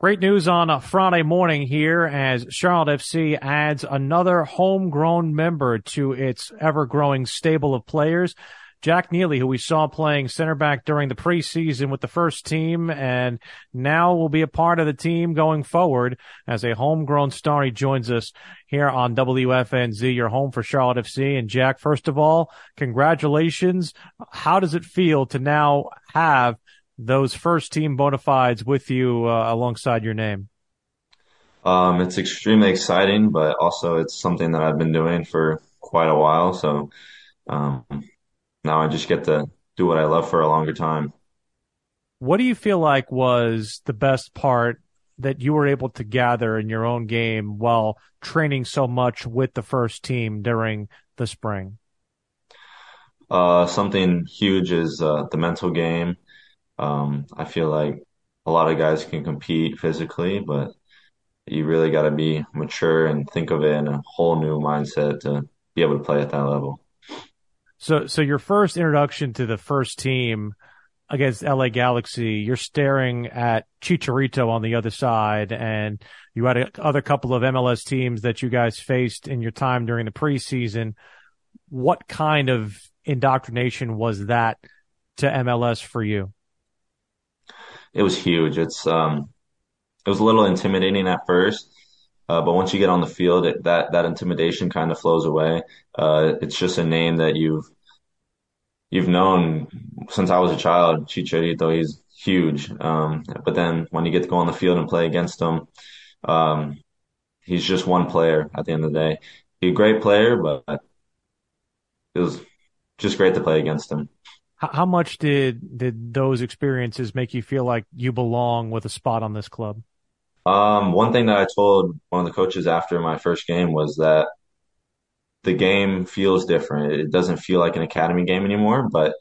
Great news on a Friday morning here as Charlotte FC adds another homegrown member to its ever growing stable of players. Jack Neeley, who we saw playing center back during the preseason with the first team and now will be a part of the team going forward as a homegrown star. He joins us here on WFNZ, your home for Charlotte FC. And Jack, first of all, congratulations. How does it feel to now have those first team bona fides with you uh, alongside your name? Um, it's extremely exciting, but also it's something that I've been doing for quite a while. So um, now I just get to do what I love for a longer time. What do you feel like was the best part that you were able to gather in your own game while training so much with the first team during the spring? Uh, something huge is uh, the mental game. Um, I feel like a lot of guys can compete physically, but you really got to be mature and think of it in a whole new mindset to be able to play at that level. So, so your first introduction to the first team against LA Galaxy, you're staring at Chicharito on the other side, and you had a other couple of MLS teams that you guys faced in your time during the preseason. What kind of indoctrination was that to MLS for you? It was huge. It's um, it was a little intimidating at first, uh, but once you get on the field, it, that that intimidation kind of flows away. Uh, it's just a name that you've you've known since I was a child. Chicharito, he's huge. Um, but then when you get to go on the field and play against him, um, he's just one player at the end of the day. He's a great player, but it was just great to play against him. How much did did those experiences make you feel like you belong with a spot on this club? Um, one thing that I told one of the coaches after my first game was that the game feels different. It doesn't feel like an academy game anymore, but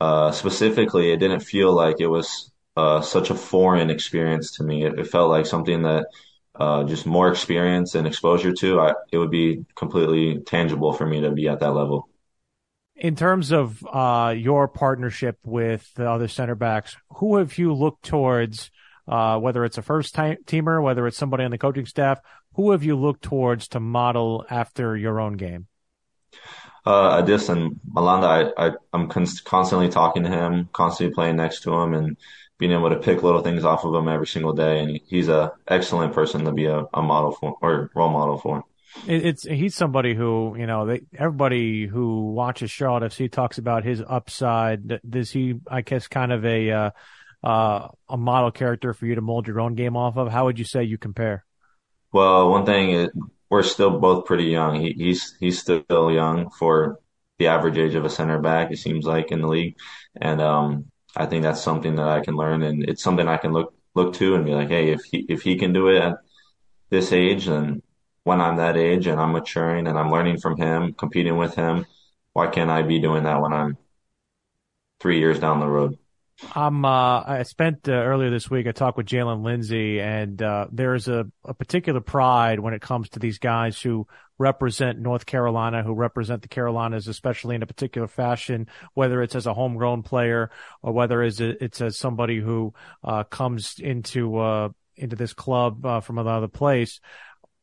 uh, specifically, it didn't feel like it was uh, such a foreign experience to me. It, it felt like something that uh, just more experience and exposure to. I, it would be completely tangible for me to be at that level in terms of uh, your partnership with the other center backs, who have you looked towards, uh, whether it's a first teamer, whether it's somebody on the coaching staff, who have you looked towards to model after your own game? Uh, Adilson Malanda, I, I, am constantly talking to him, constantly playing next to him and being able to pick little things off of him every single day. And he's a excellent person to be a, a model for or role model for it's he's somebody who you know they, everybody who watches Charlotte FC talks about his upside. Does he? I guess kind of a uh, uh, a model character for you to mold your own game off of. How would you say you compare? Well, one thing is we're still both pretty young. He, he's he's still young for the average age of a center back. It seems like in the league, and um, I think that's something that I can learn, and it's something I can look look to and be like, hey, if he if he can do it at this age, then when I'm that age and I'm maturing and I'm learning from him, competing with him, why can't I be doing that when I'm three years down the road? I'm. Uh, I spent uh, earlier this week. I talked with Jaylin Lindsey, and uh, there's a, a particular pride when it comes to these guys who represent North Carolina, who represent the Carolinas, especially in a particular fashion, whether it's as a homegrown player or whether it's, it's as somebody who uh, comes into uh, into this club uh, from another place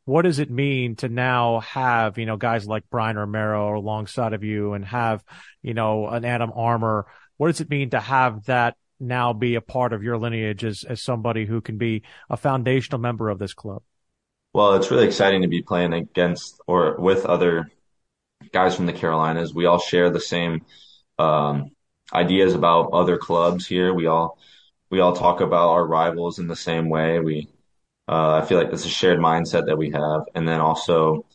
what does it mean to now have, you know, guys like Brian Romero alongside of you and have, you know, an Adam Armour? What does it mean to have that now be a part of your lineage as, as somebody who can be a foundational member of this club? Well, it's really exciting to be playing against or with other guys from the Carolinas. We all share the same um, ideas about other clubs here. We all we all talk about our rivals in the same way. We uh, I feel like it's a shared mindset that we have. And then also,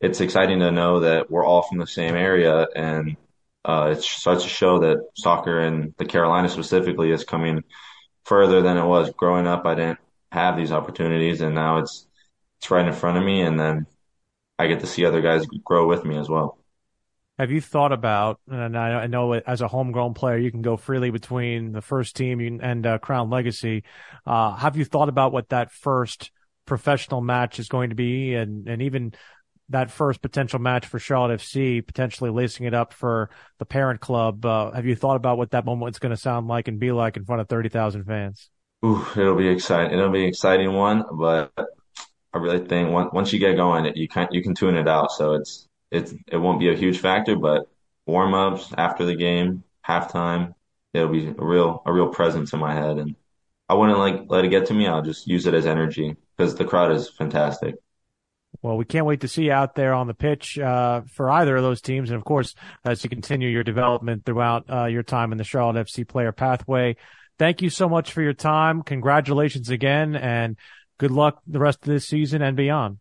it's exciting to know that we're all from the same area and uh, it starts to show that soccer in the Carolinas specifically is coming further than it was growing up. I didn't have these opportunities, and now it's it's right in front of me, and then I get to see other guys grow with me as well. Have you thought about, and I know as a homegrown player, you can go freely between the first team and uh, Crown Legacy. Uh, have you thought about what that first professional match is going to be and, and even that first potential match for Charlotte FC, potentially lacing it up for the parent club? Uh, have you thought about what that moment is going to sound like and be like in front of 30,000 fans? Ooh, it'll be exciting. It'll be an exciting one, but I really think once you get going, you can you can tune it out. So it's it's it won't be a huge factor, but warm ups after the game, halftime, it'll be a real a real presence in my head, and I wouldn't like let it get to me. I'll just use it as energy because the crowd is fantastic. Well, we can't wait to see you out there on the pitch uh, for either of those teams, and of course, as you continue your development throughout uh, your time in the Charlotte FC player pathway. Thank you so much for your time. Congratulations again, and good luck the rest of this season and beyond.